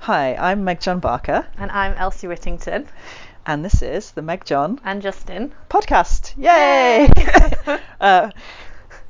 Hi, I'm Meg John Barker, And I'm Elsie Whittington. and this is the Meg John And Justin. podcast. Yay! uh,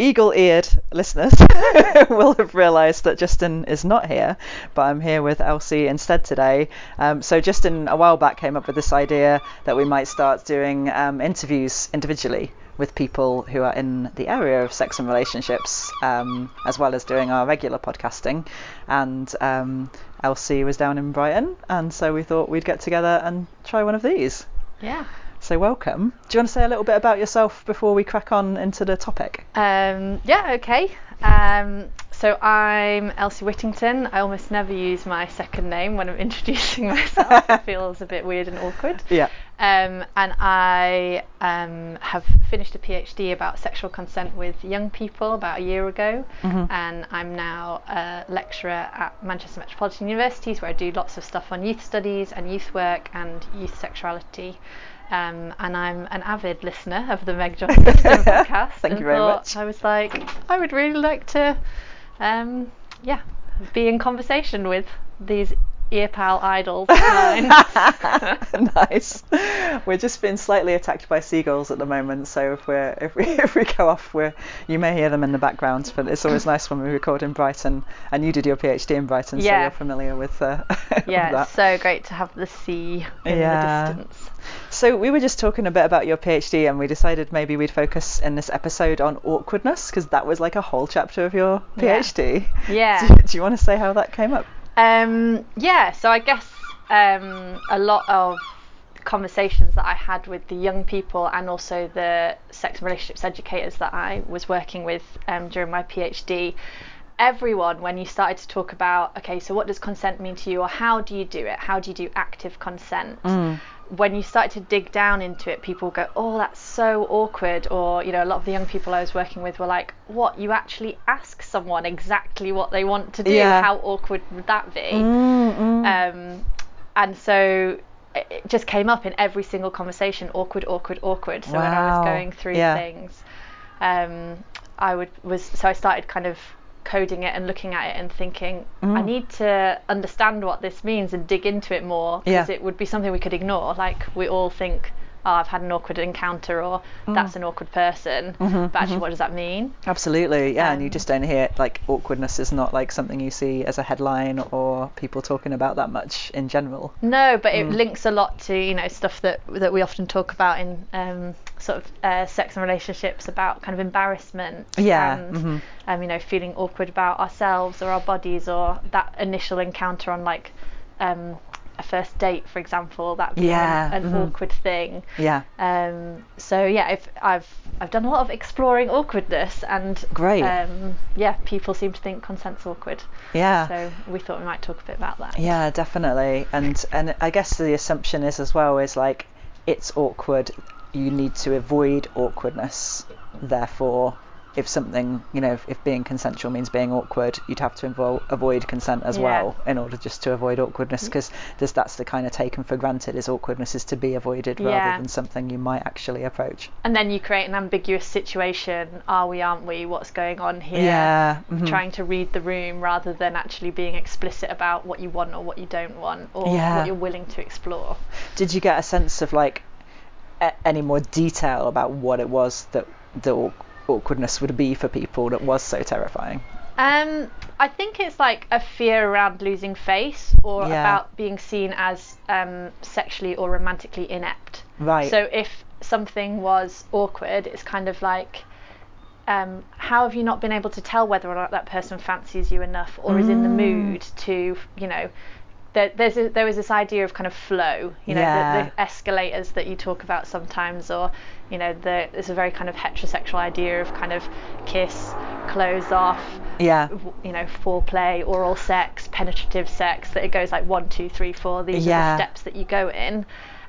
Eagle eared listeners will have realised that Justin is not here, but I'm here with Elsie instead today. Um, so, Justin a while back came up with this idea that we might start doing um, interviews individually with people who are in the area of sex and relationships, um, as well as doing our regular podcasting. And um, Elsie was down in Brighton, and so we thought we'd get together and try one of these. Yeah. So, welcome. Do you want to say a little bit about yourself before we crack on into the topic? Um, yeah, okay. Um, so I'm Elsie Whittington. I almost never use my second name when I'm introducing myself. it feels a bit weird and awkward. Yeah. Um, and I um, have finished a PhD about sexual consent with young people about a year ago, and I'm now a lecturer at Manchester Metropolitan Universities where I do lots of stuff on youth studies and youth work and youth sexuality. Um, and I'm an avid listener of the Meg Johnson podcast. Thank you very much. I was like, I would really like to, um, yeah, be in conversation with these ear pal idols nice. We're just being slightly attacked by seagulls at the moment, so if we're if we if we go off, we're you may hear them in the background. But it's always nice when we record in Brighton, and you did your PhD in Brighton, so you're familiar with, uh, with yeah, that. it's so great to have the sea in Yeah. the distance. So we were just talking a bit about your PhD, and we decided maybe we'd focus in this episode on awkwardness because that was like a whole chapter of your Yeah. PhD. Yeah. Do, do you want to say how that came up? Um, yeah, so I guess um, a lot of conversations that I had with the young people and also the sex and relationships educators that I was working with um, during my PhD. Everyone, when you started to talk about, okay, so what does consent mean to you, or how do you do it? How do you do active consent? When you start to dig down into it, people go, oh, that's so awkward. Or, you know, a lot of the young people I was working with were like, what? You actually ask someone exactly what they want to do? Yeah. How awkward would that be? Mm, Um, and so it just came up in every single conversation awkward, awkward, awkward. So when I was going through Yeah. things, um, I would was so I started kind of coding it and looking at it and thinking Mm. I need to understand what this means and dig into it more because Yeah. it would be something we could ignore. Like we all think, oh, I've had an awkward encounter or Mm. that's an awkward person, Mm-hmm, but actually, what does that mean? Absolutely, yeah, and you Um, just don't hear like awkwardness is not like something you see as a headline or people talking about that much in general. No, but Mm. it links a lot to you know stuff that that we often talk about in um, sort of uh, sex and relationships about kind of embarrassment Yeah, and mhm. um, you know feeling awkward about ourselves or our bodies or that initial encounter on like um, a first date, for example, that being Yeah, an, an mhm. awkward thing. Yeah, Um, so yeah, if I've I've done a lot of exploring awkwardness and Great. Um, yeah, people seem to think consent's awkward. yeah. So we thought we might talk a bit about that. Yeah, definitely. And and I guess the assumption is as well is like it's awkward. You need to avoid awkwardness. Therefore, if something you know, if, if being consensual means being awkward, you'd have to involve, avoid consent as Yeah. well in order just to avoid awkwardness because that's the kind of taken for granted is awkwardness is to be avoided Yeah. rather than something you might actually approach. and then you create an ambiguous situation are we aren't we what's going on here Yeah, mhm. trying to read the room rather than actually being explicit about what you want or what you don't want or Yeah. what you're willing to explore Did you get a sense of like a- any more detail about what it was that the awkwardness would be for people that was so terrifying? um i think it's like a fear around losing face or Yeah. about being seen as um, sexually or romantically inept Right. so if something was awkward it's kind of like um, how have you not been able to tell whether or not that person fancies you enough or is in the mood to, you know, there, there's a, there was this idea of kind of flow, you know, Yeah. the, the escalators that you talk about sometimes, or, you know, the, there's a very kind of heterosexual idea of kind of kiss, close off, yeah. you know, foreplay, oral sex, penetrative sex, that it goes like one, two, three, four. These are the steps that you go in.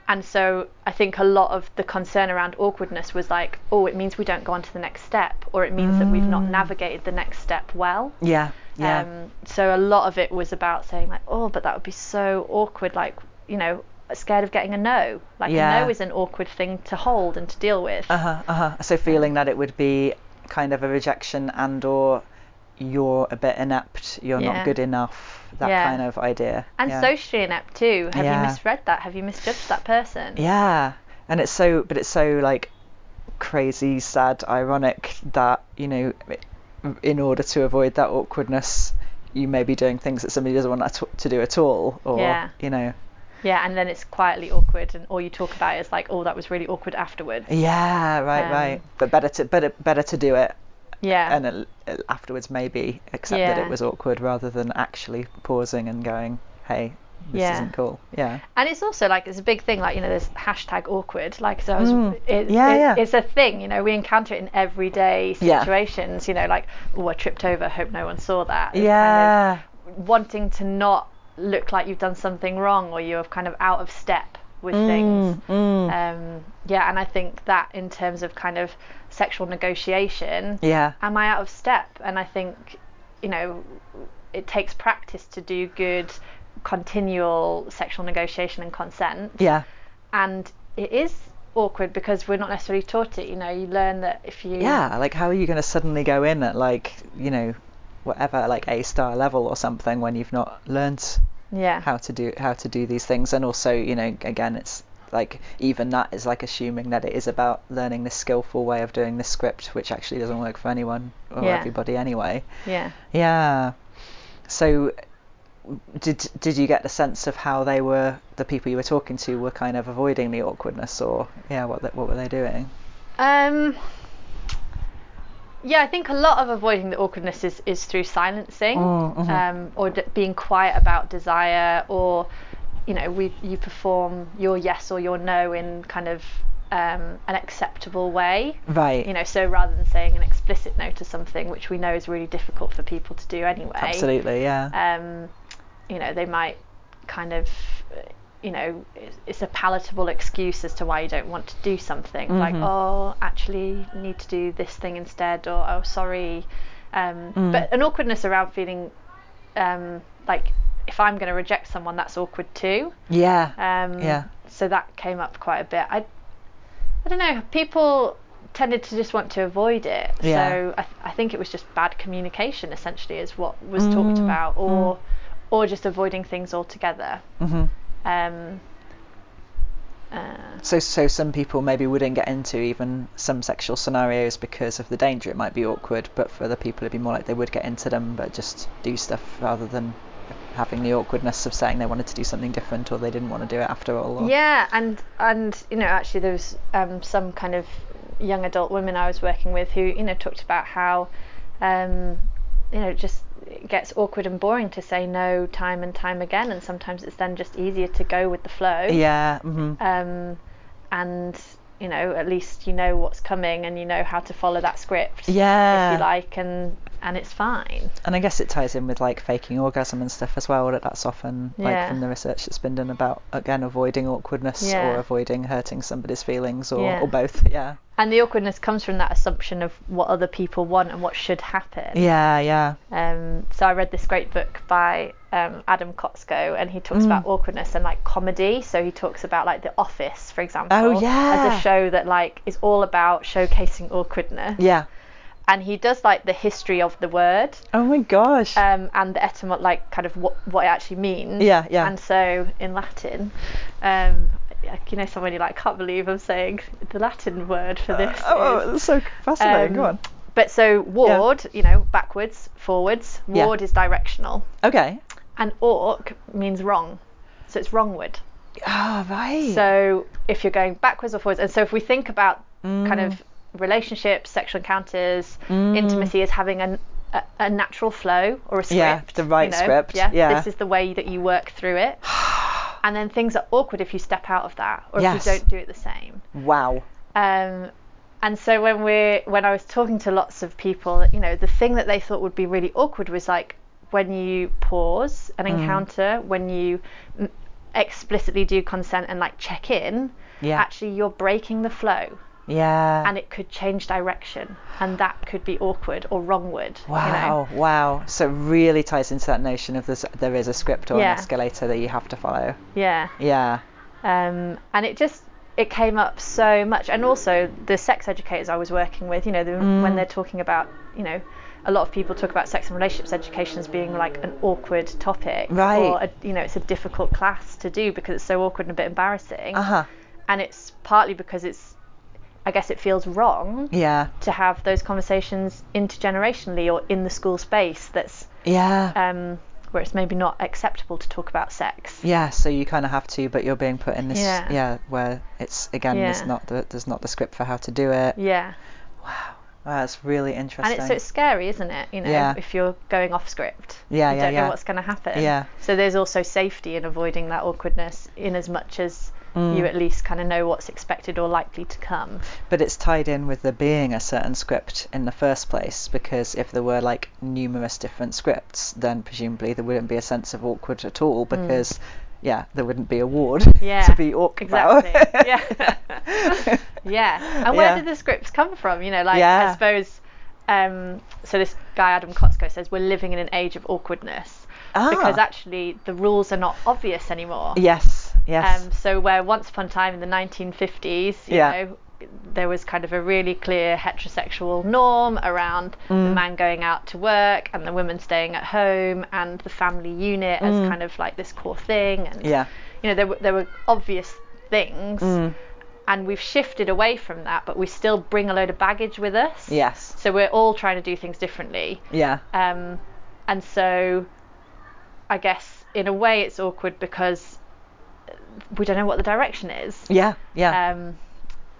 And so I think a lot of the concern around awkwardness was like, oh, it means we don't go on to the next step, or it means that we've not mm. navigated the next step well. Yeah. Yeah. Um, so a lot of it was about saying like, oh, but that would be so awkward, like, you know, scared of getting a no. Like Yeah. a no is an awkward thing to hold and to deal with. Uh huh. Uh huh. So feeling that it would be kind of a rejection and or you're a bit inept, you're Yeah. not good enough. that Yeah. kind of idea. and socially inept too. Have you misread that? Have you misjudged that person? Yeah, and it's so, but it's so like crazy, sad, ironic that you know, in order to avoid that awkwardness, you may be doing things that somebody doesn't want to do at all, or Yeah. you know, Yeah, and then it's quietly awkward, and all you talk about is like, oh, that was really awkward afterwards. yeah, right, Um, right. But better to better better to do it Yeah. and it, it- afterwards maybe accept that it was awkward rather than actually pausing and going, hey, this Yeah. isn't cool. Yeah. And it's also like it's a big thing, like you know, there's hashtag awkward. Like so, I was, Mm. it, Yeah, it- yeah. it's a thing. You know, we encounter it in everyday situations. Yeah. You know, like oh, I tripped over. Hope no one saw that. It's Yeah. Kind of wanting to not look like you've done something wrong, or you're kind of out of step with Mm, things. mm. Um, yeah, and I think that in terms of kind of sexual negotiation, yeah. am I out of step? And I think, you know, it takes practice to do good, continual sexual negotiation and consent. Yeah. And it is awkward because we're not necessarily taught it. You know, you learn that if you. Yeah. Like, how are you going to suddenly go in at like, you know, whatever, like A star level or something when you've not learnt Yeah. how to do how to do these things? And also, you know, again, it's like even that is like assuming that it is about learning this skillful way of doing this script, which actually doesn't work for anyone or Yeah. everybody anyway. Yeah. Yeah. So did did you get the sense of how they were the people you were talking to were kind of avoiding the awkwardness or yeah what what were they doing? Um. Yeah, I think a lot of avoiding the awkwardness is, is through silencing, Mm, mhm. um, or d- being quiet about desire, or you know, we you perform your yes or your no in kind of um, an acceptable way. Right. You know, so rather than saying an explicit no to something, which we know is really difficult for people to do anyway. Absolutely. Yeah. Um, you know, they might kind of, you know, it's, a palatable excuse as to why you don't want to do something. Like, Mhm. oh, actually, need to do this thing instead, or oh, sorry. Um, Mm. But an awkwardness around feeling um, like if I'm going to reject someone, that's awkward too. yeah. Um, Yeah. So that came up quite a bit. I, I don't know. People tended to just want to avoid it. Yeah. So I, th- I think it was just bad communication. Essentially, is what was talked Mm, about, or or just avoiding things altogether. hmm Um, uh, So so some people maybe wouldn't get into even some sexual scenarios because of the danger. It might be awkward, but for other people it'd be more like they would get into them, but just do stuff rather than having the awkwardness of saying they wanted to do something different or they didn't want to do it after all. Or, Yeah, and and you know actually there was um, some kind of young adult women I was working with who you know talked about how um, you know it just it gets awkward and boring to say no time and time again, and sometimes it's then just easier to go with the flow. Yeah. hmm Um, and you know at least you know what's coming and you know how to follow that script. Yeah. If you like, and and it's fine. And I guess it ties in with like faking orgasm and stuff as well. That that's often like Yeah. from the research that's been done about again avoiding awkwardness Yeah. or avoiding hurting somebody's feelings or, Yeah. or both. Yeah. And the awkwardness comes from that assumption of what other people want and what should happen. Yeah. Yeah. Um, so I read this great book by um, Adam Kotsko, and he talks Mm. about awkwardness and like comedy. So he talks about like The Office, for example, Oh, yeah. as a show that like is all about showcasing awkwardness. Yeah. And he does like the history of the word Oh my gosh. um, and the etymology, like kind of what what it actually means. Yeah, yeah. And so in Latin, um, like, you know, someone you're like, can't believe I'm saying the Latin word for this. oh, oh, is- that's so fascinating. Go um, on. But so ward, you know, backwards, forwards. Yeah. Ward is directional, Okay. And orc means wrong, so it's wrongward. Ah, right. So if you're going backwards or forwards, and so if we think about kind Mm. of relationships, sexual encounters, intimacy as having a, a, a natural flow or a script. Yeah, the right you know? script, Yeah, yeah. This is the way that you work through it. and then things are awkward if you step out of that, or Yes. if you don't do it the same. wow. Um, and so when we when I was talking to lots of people, you know, the thing that they thought would be really awkward was like when you pause an Mm. encounter, when you explicitly do consent and like check in, Yeah. actually you're breaking the flow Yeah. and it could change direction and that could be awkward or wrongward. Wow, wow. So it really ties into that notion of this, there is a script or Yeah. an escalator that you have to follow. Yeah. Yeah. um, and it just it came up so much and also the sex educators i was working with you know the, Mm. when they're talking about you know a lot of people talk about sex and relationships education as being like an awkward topic, Right. Or a, you know, it's a difficult class to do because it's so awkward and a bit embarrassing. Uh huh. And it's partly because it's, I guess, it feels wrong Yeah. to have those conversations intergenerationally or in the school space. That's Yeah. um, where it's maybe not acceptable to talk about sex. Yeah, so you kind of have to, but you're being put in this, Yeah. where it's again, there's not the there's not the script for how to do it. Yeah. Wow, that's really interesting. And it's so it's scary, isn't it? You know, Yeah. if you're going off script, Yeah, you yeah, don't yeah. know what's going to happen. Yeah. So there's also safety in avoiding that awkwardness, in as much as Mm. you at least kind of know what's expected or likely to come. but it's tied in with there being a certain script in the first place because if there were like numerous different scripts, then presumably there wouldn't be a sense of awkward at all because. Yeah, there wouldn't be a ward Mm. Yeah, to be awkward exactly. yeah. yeah. And where Yeah. did the scripts come from? You know, like Yeah. I suppose. Um, so this guy Adam Kotsko says we're living in an age of awkwardness because Ah. actually the rules are not obvious anymore. Yes, yes. Um, so where once upon a time in the 1950s, you Yeah. know, there was kind of a really clear heterosexual norm around the Mm. man going out to work and the woman staying at home and the family unit as kind of like this core thing. And Mm. yeah. you know, there were there were obvious things, Mm. And we've shifted away from that, but we still bring a load of baggage with us. Yes. So we're all trying to do things differently. Yeah. Um, and so I guess in a way it's awkward because we don't know what the direction is. Yeah. Yeah. Um,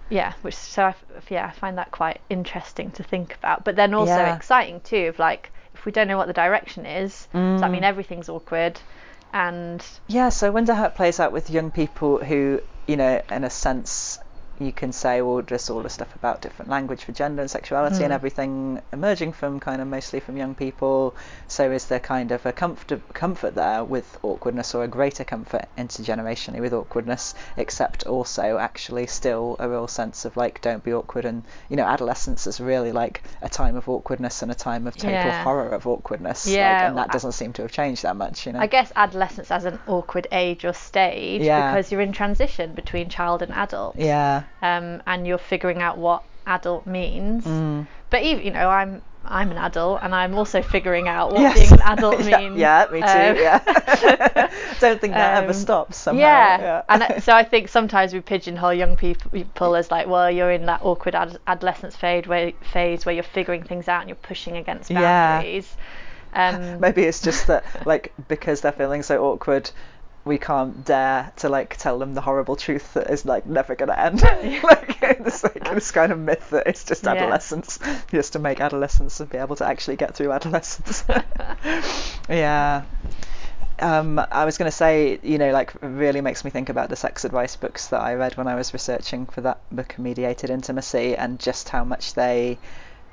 yeah, which so I, yeah, I find that quite interesting to think about, but then also Yeah. exciting too. Of like, if we don't know what the direction is, does that Mm. mean everything's awkward? And Yeah, so I wonder how it plays out with young people who, you know, in a sense, you can say, well, just all the stuff about different language for gender and sexuality and hmm. everything emerging from kind of mostly from young people. So is there kind of a comfort comfort there with awkwardness, or a greater comfort intergenerationally with awkwardness, except also actually still a real sense of like, don't be awkward, and you know, adolescence is really like a time of awkwardness and a time of total Yeah. horror of awkwardness. like, Yeah, and that doesn't seem to have changed that much, you know. I guess adolescence as an awkward age or stage Yeah. because you're in transition between child and adult. yeah. Um, and you're figuring out what adult means. Mm. But even you know, I'm I'm an adult and I'm also figuring out what Yes. being an adult means. Yeah, me too. Um, yeah. Don't think that ever um, stops somehow. Yeah, and so I think sometimes we pigeonhole young people, as like, well, you're in that awkward ad- adolescence phase where phase where you're figuring things out and you're pushing against Yeah. boundaries. Um, Maybe it's just that, like, because they're feeling so awkward, we can't dare to like tell them the horrible truth that is like never gonna end. like it's like this kind of myth that it's just Yeah. adolescence, just to make adolescence and be able to actually get through adolescence. yeah. Um, I was going to say, you know, like really makes me think about the sex advice books that I read when I was researching for that book, Mediated Intimacy, and just how much they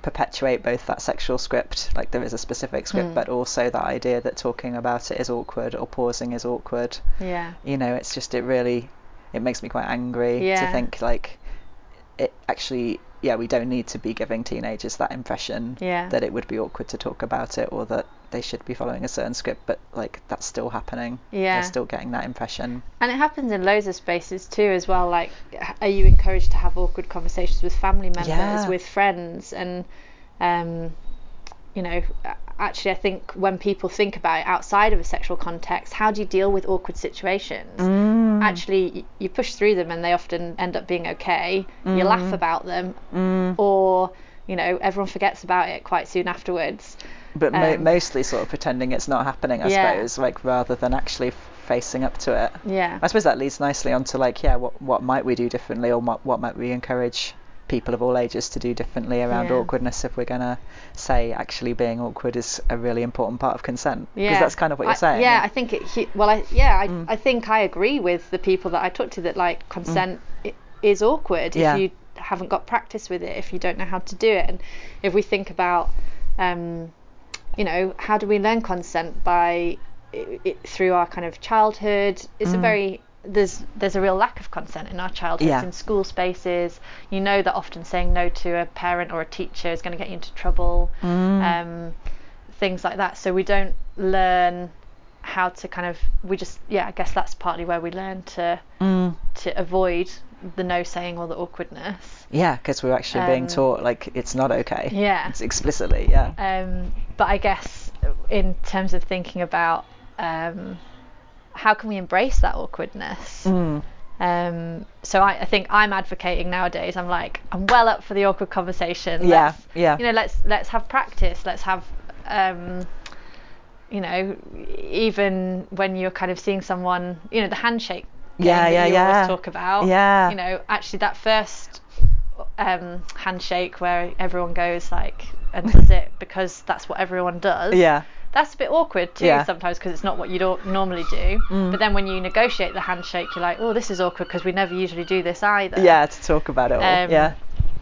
perpetuate both that sexual script, like there is a specific script, Hmm. but also that idea that talking about it is awkward or pausing is awkward. yeah, You know, it's just it really it makes me quite angry to think like it actually yeah we don't need to be giving teenagers that impression Yeah. that it would be awkward to talk about it or that they should be following a certain script but like that's still happening Yeah. they're still getting that impression and it happens in loads of spaces too as well. Like, are you encouraged to have awkward conversations with family members, Yeah. with friends, and um, you know, actually, I think when people think about it outside of a sexual context, how do you deal with awkward situations? Mm. Actually, you push through them, and they often end up being okay. You laugh about them, Mm. or you know, everyone forgets about it quite soon afterwards. But mo- um, mostly sort of pretending it's not happening I Yeah. suppose like rather than actually facing up to it Yeah. I suppose that leads nicely onto like yeah what what might we do differently or what what might we encourage people of all ages to do differently around Yeah. awkwardness if we're gonna say actually being awkward is a really important part of consent because Yeah, that's kind of what you're I- saying Yeah, I think it. Well, I yeah, I, Mm. I think I agree with the people that I talked to that like consent i is awkward Yeah. if you haven't got practice with it, if you don't know how to do it, and if we think about, um, you know, how do we learn consent by it, it, through our kind of childhood? It's a very there's there's a real lack of consent in our childhoods Yeah. in school spaces. You know that often saying no to a parent or a teacher is going to get you into trouble. Um, things like that. So we don't learn how to kind of we just yeah I guess that's partly where we learn to Mm. to avoid the no saying or the awkwardness. Yeah, because we're actually being Um, taught like it's not okay. Yeah. It's explicitly, yeah. Um, but I guess in terms of thinking about um, how can we embrace that awkwardness. Mm. Um, so I, I think I'm advocating nowadays. I'm like I'm well up for the awkward conversation. Yeah, Let's, yeah. You know, let's let's have practice. Let's have, um, you know, even when you're kind of seeing someone, you know, the handshake. Yeah, yeah, yeah. always talk about. Yeah. You know, actually that first um, handshake where everyone goes like and does it because that's what everyone does Yeah. that's a bit awkward too Yeah. sometimes because it's not what you don't normally do. Mm. But then when you negotiate the handshake, you're like, oh, this is awkward because we never usually do this either. Yeah, to talk about it all. Um, yeah.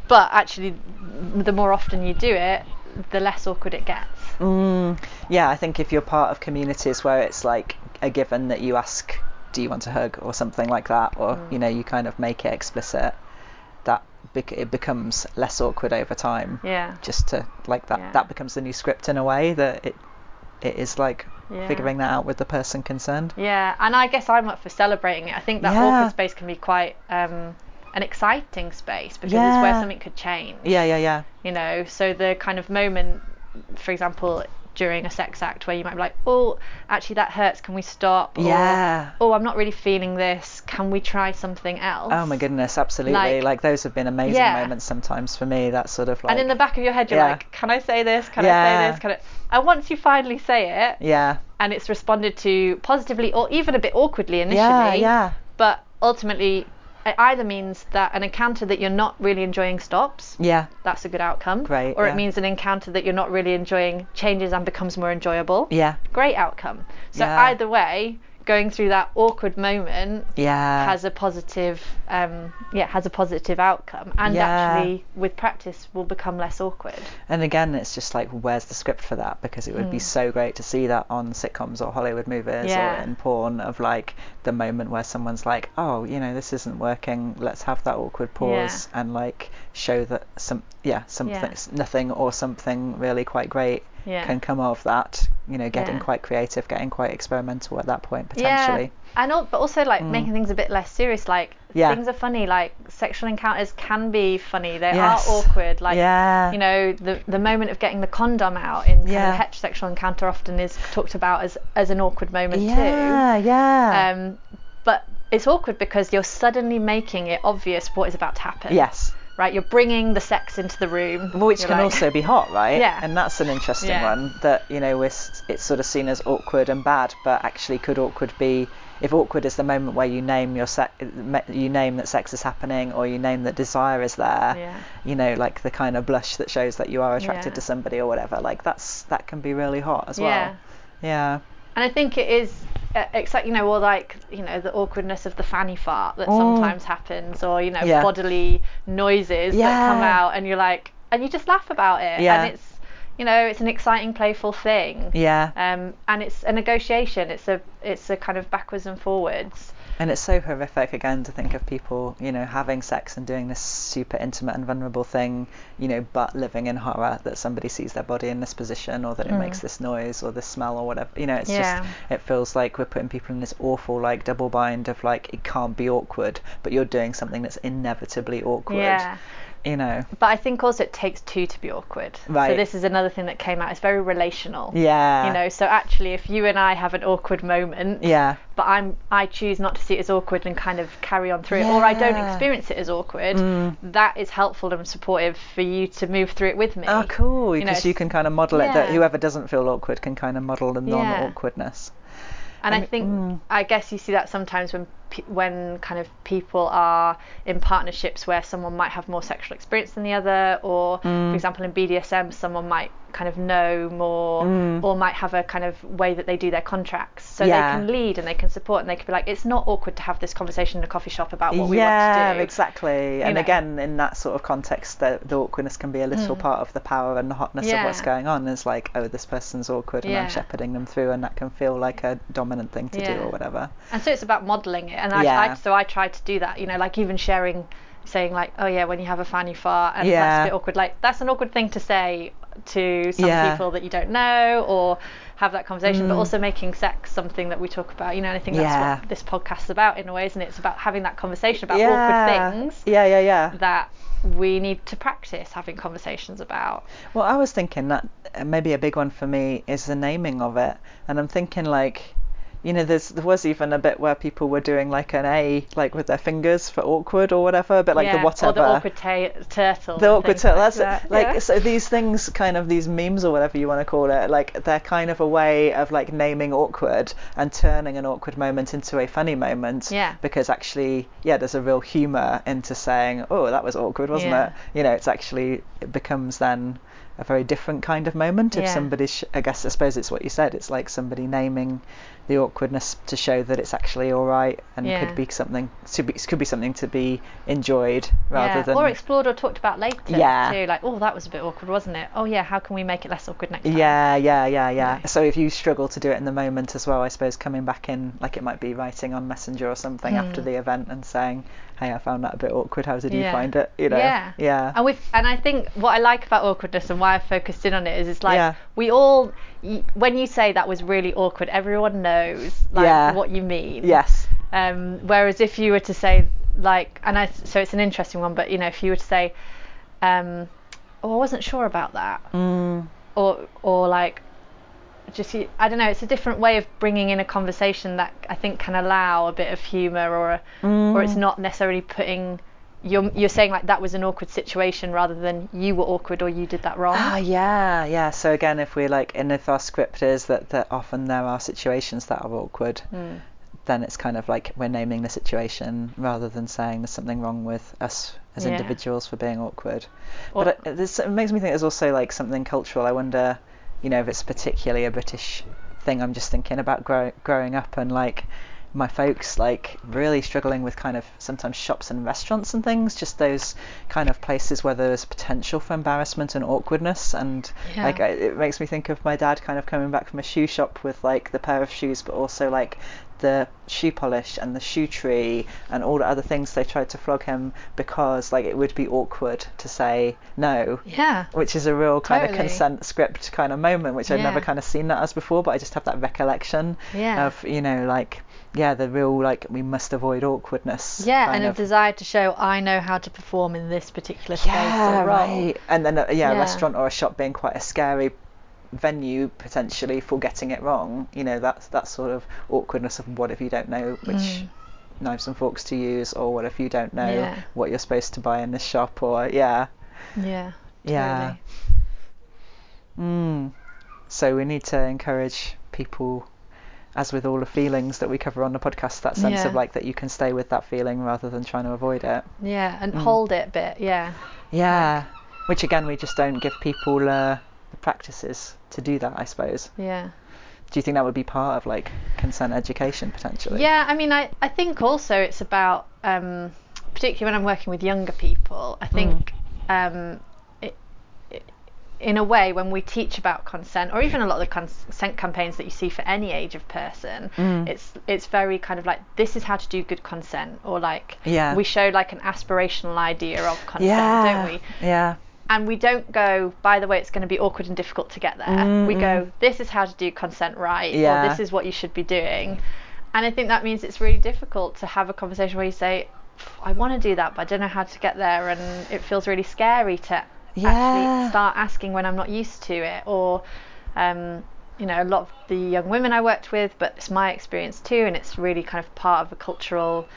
But actually, the more often you do it, the less awkward it gets. Mm, yeah, I think if you're part of communities where it's like a given that you ask, do you want a hug or something like that, or Mm. you know, you kind of make it explicit, bec- it becomes less awkward over time. Yeah. Just to like that, Yeah. that becomes the new script in a way that it it is like Yeah. figuring that out with the person concerned. Yeah, and I guess I'm up for celebrating it. I think that Yeah. awkward space can be quite um, an exciting space because it's where something could change. Yeah, yeah, yeah. you know so the kind of moment for example during a sex act where you might be like oh actually that hurts can we stop or, Yeah. oh i'm not really feeling this can we try something else Oh my goodness, absolutely. Like- Like, those have been amazing Yeah. moments sometimes for me. That sort of like and in the back of your head you're Yeah. like can i say this can i say this can i and once you finally say it Yeah. and it's responded to positively or even a bit awkwardly initially Yeah, yeah. but ultimately it either means that an encounter that you're not really enjoying stops Yeah. that's a good outcome. Great, Or yeah. it means an encounter that you're not really enjoying changes and becomes more enjoyable. Yeah. Great outcome. So Yeah. either way, going through that awkward moment Yeah. has a positive, um, yeah, has a positive outcome, and Yeah. actually with practice will become less awkward. And again, it's just like, where's the script for that? Because it would be so great to see that on sitcoms or Hollywood movies Mm. Yeah. or in porn of like the moment where someone's like, oh, you know, this isn't working. Let's have that awkward pause and like show that some, yeah, something, Yeah. nothing or something really quite great Yeah. can come of that. You know, getting Yeah. quite creative, getting quite experimental at that point potentially. Yeah, and but also like making things a bit less serious. Like Yeah. things are funny. Like sexual encounters can be funny. They Yes. are awkward. Like Yeah. you know the the moment of getting the condom out in kind Yeah. of heterosexual encounter often is talked about as as an awkward moment Yeah, too. Yeah yeah. Um, but it's awkward because you're suddenly making it obvious what is about to happen. yes. Right. You're bringing the sex into the room. which can like- also be hot, right? Yeah. And that's an interesting Yeah. one that you know we're, it's sort of seen as awkward and bad, but actually could awkward be if awkward is the moment where you name your se- you name that sex is happening or you name that desire is there. Yeah. You know, like the kind of blush that shows that you are attracted Yeah. to somebody or whatever. Like that's that can be really hot as Yeah. well. Yeah. And I think it is uh, exciting, you know, or like, you know, the awkwardness of the fanny fart that Mm. sometimes happens, or, you know, Yeah. bodily noises that come out, and you're like, and you just laugh about it. Yeah. And it's, you know, it's an exciting, playful thing. Yeah. Um, and it's a negotiation. It's a, it's a kind of backwards and forwards. And it's so horrific again to think of people, you know, having sex and doing this super intimate and vulnerable thing, you know, but living in horror that somebody sees their body in this position or that it makes hmm. this noise or this smell or whatever. You know, it's Yeah. just it feels like we're putting people in this awful like double bind of like it can't be awkward, but you're doing something that's inevitably awkward. Yeah. You know. But I think also it takes two to be awkward. Right. So this is another thing that came out. It's very relational. Yeah. You know, so actually, if you and I have an awkward moment, Yeah. but I'm I choose not to see it as awkward and kind of carry on through it, or I don't Mm. experience it as awkward, that is helpful and supportive for you to move through it with me. Oh, cool! You know, Because you, can kind of model it. That whoever doesn't feel awkward can kind of model the Yeah. non-awkwardness. And I, mean, think mm. I guess you see that sometimes when when kind of people are in partnerships where someone might have more sexual experience than the other, or Mm. for example in BDSM someone might kind of know more, Mm. or might have a kind of way that they do their contracts, so Yeah. they can lead and they can support and they can be like, it's not awkward to have this conversation in a coffee shop about what we yeah, want to do. exactly. And know. again, in that sort of context, the, the awkwardness can be a little part of the power and the hotness of what's Mm. Going on. Is like, oh, this person's awkward, and I'm shepherding them through, and that can feel like a dominant thing to do or whatever. And so it's about modelling it. And I, Yeah. I, so I tried to do that, you know, like even sharing, saying like, oh yeah, when you have a fanny fart and Yeah. that's a bit awkward. Like that's an awkward thing to say to some Yeah. people that you don't know or have that conversation, but also making sex something that we talk about, you know, and I think that's Mm. Yeah. what this podcast is about in a way, isn't it? It's about having that conversation about yeah. awkward things Yeah, yeah, yeah. that we need to practice having conversations about. Well, I was thinking that uh, maybe a big one for me is the naming of it, and I'm thinking like, you know, there's there was even a bit where people were doing like an A, like with their fingers for awkward or whatever, but like yeah, the whatever. Or the awkward ta- turtle. the awkward turtle. like That's that. it. Like Yeah. so, these things, kind of these memes or whatever you want to call it, like they're kind of a way of like naming awkward and turning an awkward moment into a funny moment. Yeah. Because actually, yeah, there's a real humour into saying, oh, that was awkward, wasn't Yeah. it? You know, it's actually it becomes then a very different kind of moment if Yeah. somebody. Sh- I guess I suppose it's what you said. It's like somebody naming the awkwardness to show that it's actually all right and Yeah. could be something to be could be something to be enjoyed rather yeah. than Or explored or talked about later. Yeah. Too. Like, oh, that was a bit awkward, wasn't it? Oh, yeah. How can we make it less awkward next time? Yeah, yeah, yeah, yeah. So if you struggle to do it in the moment as well, I suppose coming back in, like it might be writing on Messenger or something after hmm. the event and saying, "Hey, I found that a bit awkward. How did you Hmm. Find it?" You know. Yeah. Yeah. And we've and I think what I like about awkwardness and why I focused in on it is it's like Yeah. we all when you say that was really awkward, everyone knows like Yeah. what you mean. Yes. Um, whereas if you were to say like, and I so it's an interesting one, but you know if you were to say, um, oh I wasn't sure about that, Mm, or or like just I don't know, it's a different way of bringing in a conversation that I think can allow a bit of humour or a, or it's not necessarily putting you're you're saying like that was an awkward situation rather than you were awkward or you did that wrong. Ah, yeah, yeah. So again, if we're like, and if our script is that that often there are situations that are awkward, Mm. then it's kind of like we're naming the situation rather than saying there's something wrong with us as Yeah. individuals for being awkward. Or- but it, this, it makes me think there's also like something cultural. I wonder, you know, if it's particularly a British thing. I'm just thinking about grow, growing up and like my folks like really struggling with kind of sometimes shops and restaurants and things just those kind of places where there's potential for embarrassment and awkwardness and Yeah. like it makes me think of my dad kind of coming back from a shoe shop with like the pair of shoes but also like the shoe polish and the shoe tree and all the other things they tried to flog him because like it would be awkward to say no Yeah. which is a real kind Totally. of consent script kind of moment which I've never kind of seen that as before but I just have that recollection Yeah. of you know like yeah the real like we must avoid awkwardness Yeah, and a desire to show I know how to perform in this particular space yeah or role. right and then uh, yeah, a restaurant or a shop being quite a scary venue potentially for getting it wrong you know that's that sort of awkwardness of what if you don't know which Mm. knives and forks to use or what if you don't know Yeah. what you're supposed to buy in this shop or yeah Yeah. yeah Totally. Mm. So we need to encourage people, as with all the feelings that we cover on the podcast, that sense Yeah. of like that you can stay with that feeling rather than trying to avoid it. Yeah, and Mm. hold it a bit. Yeah. Yeah. Which again, we just don't give people uh, the practices to do that, I suppose. Yeah. Do you think that would be part of like consent education potentially? Yeah, I mean, I, I think also it's about, um, particularly when I'm working with younger people, I think um, it, it, in a way, when we teach about consent, or even a lot of the consent campaigns that you see for any age of person, Mm. it's it's very kind of like this is how to do good consent, or like Yeah. we show like an aspirational idea of consent, Yeah. don't we? Yeah. And we don't go by the way it's going to be awkward and difficult to get there Mm, we go this is how to do consent right Yeah. or this is what you should be doing and i think that means it's really difficult to have a conversation where you say i want to do that but i don't know how to get there and it feels really scary to Yeah. actually start asking when i'm not used to it or um, you know a lot of the young women i worked with but it's my experience too and it's really kind of part of a cultural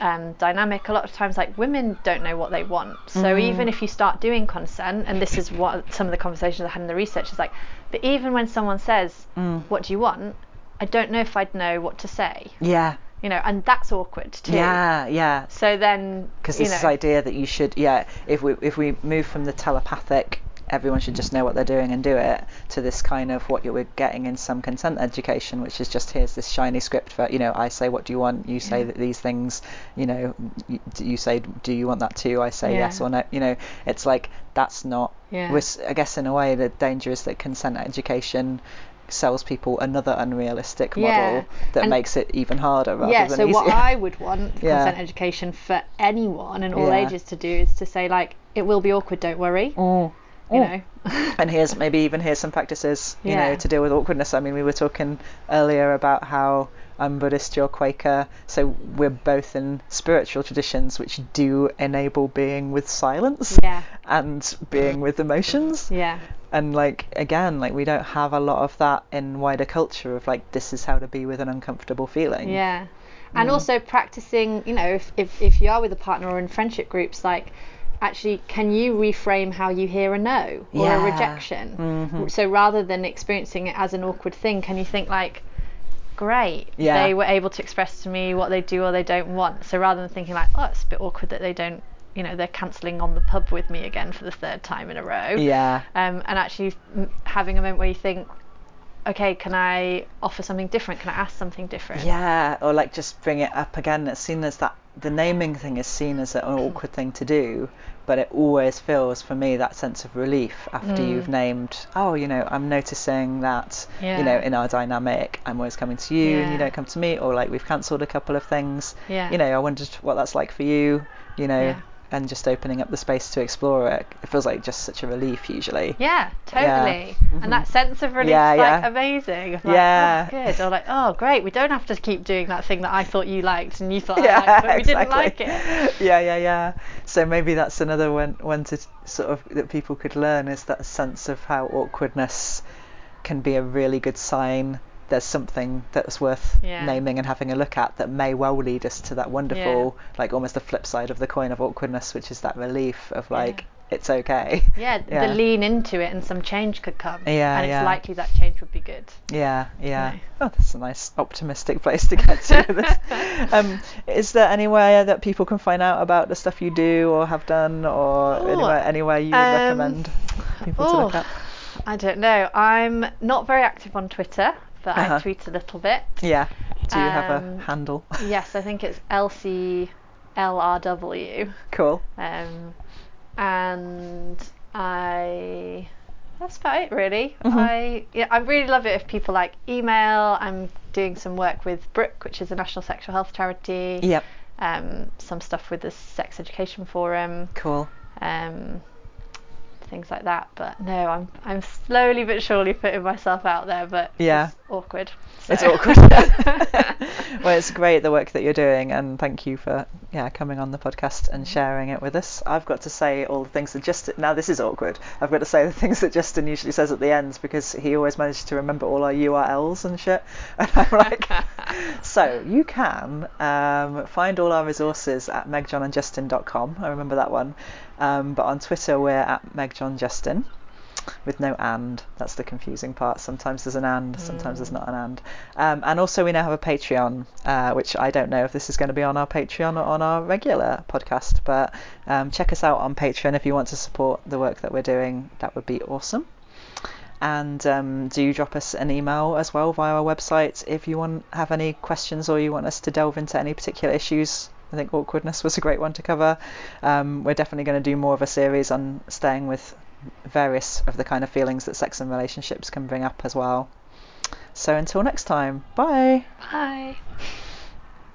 um, dynamic a lot of times like women don't know what they want so Mm. even if you start doing consent and this is what some of the conversations i had in the research is like but even when someone says Mm. what do you want i don't know if i'd know what to say Yeah. you know and that's awkward too Yeah. Yeah. so then because this know, idea that you should yeah if we if we move from the telepathic everyone should just know what they're doing and do it to this kind of what you were getting in some consent education which is just here's this shiny script for you know i say what do you want you say Yeah. that these things you know you, you say do you want that too i say Yeah. yes or no you know it's like that's not Yeah. we're guess in a way the danger is that consent education sells people another unrealistic model Yeah. that And- makes it even harder rather yeah than so easier. what i would want Yeah. consent education for anyone and all Yeah. ages to do is to say like it will be awkward don't worry Mm. You Mm. know and here's maybe even here's some practices you Yeah. know to deal with awkwardness i mean we were talking earlier about how I'm Buddhist, you're Quaker. So we're both in spiritual traditions which do enable being with silence Yeah. and being with emotions. Yeah. And like again, like we don't have a lot of that in wider culture of like this is how to be with an uncomfortable feeling. Yeah. And also practicing, you know, if, if, if you are with a partner or in friendship groups, like actually, can you reframe how you hear a no or Yeah. a rejection? So rather than experiencing it as an awkward thing, can you think like, great, Yeah. they were able to express to me what they do or they don't want. So rather than thinking like, oh, it's a bit awkward that they don't, you know, they're cancelling on the pub with me again for the third time in a row. Yeah. Um, and actually having a moment where you think, okay, can I offer something different? Can I ask something different? Yeah, or like just bring it up again. It's seen as that the naming thing is seen as an awkward thing to do, but it always feels for me that sense of relief after Mm. you've named. Oh, you know, I'm noticing that. yeah. You know, in our dynamic, I'm always coming to you, and you don't come to me, or like we've cancelled a couple of things. Yeah. You know, I wondered what that's like for you. You know. Yeah. And just opening up the space to explore it, it feels like just such a relief usually. Yeah, totally. Mhm. And that sense of relief Yeah, is like yeah. amazing. Like, Yeah. oh, good. Or like, oh, great. We don't have to keep doing that thing that I thought you liked and you thought I yeah, liked, but we exactly. didn't like it. Yeah, yeah, yeah. So maybe that's another one, one to sort of that people could learn is that sense of how awkwardness can be a really good sign. There's something that's worth Yeah. naming and having a look at that may well lead us to that wonderful, like almost the flip side of the coin of awkwardness, which is that relief of like it's okay. Yeah, Yeah. the lean into it and some change could come. Yeah, And it's yeah. likely that change would be good. Yeah, yeah. Yeah. Oh, that's a nice optimistic place to get to. this. um, is there anywhere that people can find out about the stuff you do or have done, or Ooh, anywhere, anywhere you would um, recommend people to look at? I don't know. I'm not very active on Twitter, but Uh-huh. I tweet a little bit. Yeah. Do you have a um, handle? Yes, I think it's LCLRW. cool. Um, and I that's about it really. Mhm. I yeah, I really love it if people like email. I'm doing some work with Brook, which is a national sexual health charity. Yep. Um, some stuff with the Sex Education Forum. Cool. Um, things like that. But no, I'm I'm slowly but surely putting myself out there, but Yeah. it's awkward. It's awkward. well, it's great the work that you're doing, and thank you for yeah coming on the podcast and sharing it with us. I've got to say all the things that Justin. Now this is awkward. I've got to say the things that Justin usually says at the end because he always manages to remember all our URLs and shit. And I'm like, so you can um, find all our resources at megjohnandjustin.com. I remember that one. Um, but on Twitter we're at megjohnjustin with no and. That's the confusing part. Sometimes there's an and, sometimes there's not an and. Um, and also, we now have a Patreon, uh, which I don't know if this is going to be on our Patreon or on our regular podcast, but um, check us out on Patreon if you want to support the work that we're doing. That would be awesome. And um, do drop us an email as well via our website if you want have any questions or you want us to delve into any particular issues. I think awkwardness was a great one to cover. Um, we're definitely going to do more of a series on staying with various of the kind of feelings that sex and relationships can bring up as well. So until next time, bye. Bye.